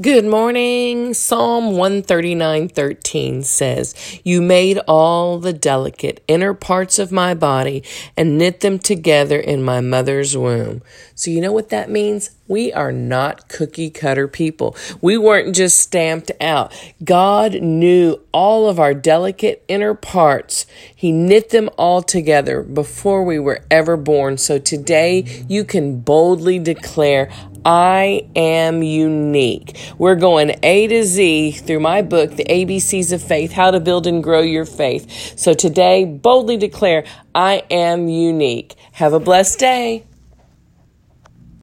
Good morning. Psalm 139:13 says, "You made all the delicate inner parts of my body and knit them together in my mother's womb." So you know what that means? We are not cookie cutter people. We weren't just stamped out. God knew all of our delicate inner parts. He knit them all together before we were ever born. So today you can boldly declare, I am unique. We're going A to Z through my book, The ABCs of Faith How to Build and Grow Your Faith. So today, boldly declare, I am unique. Have a blessed day.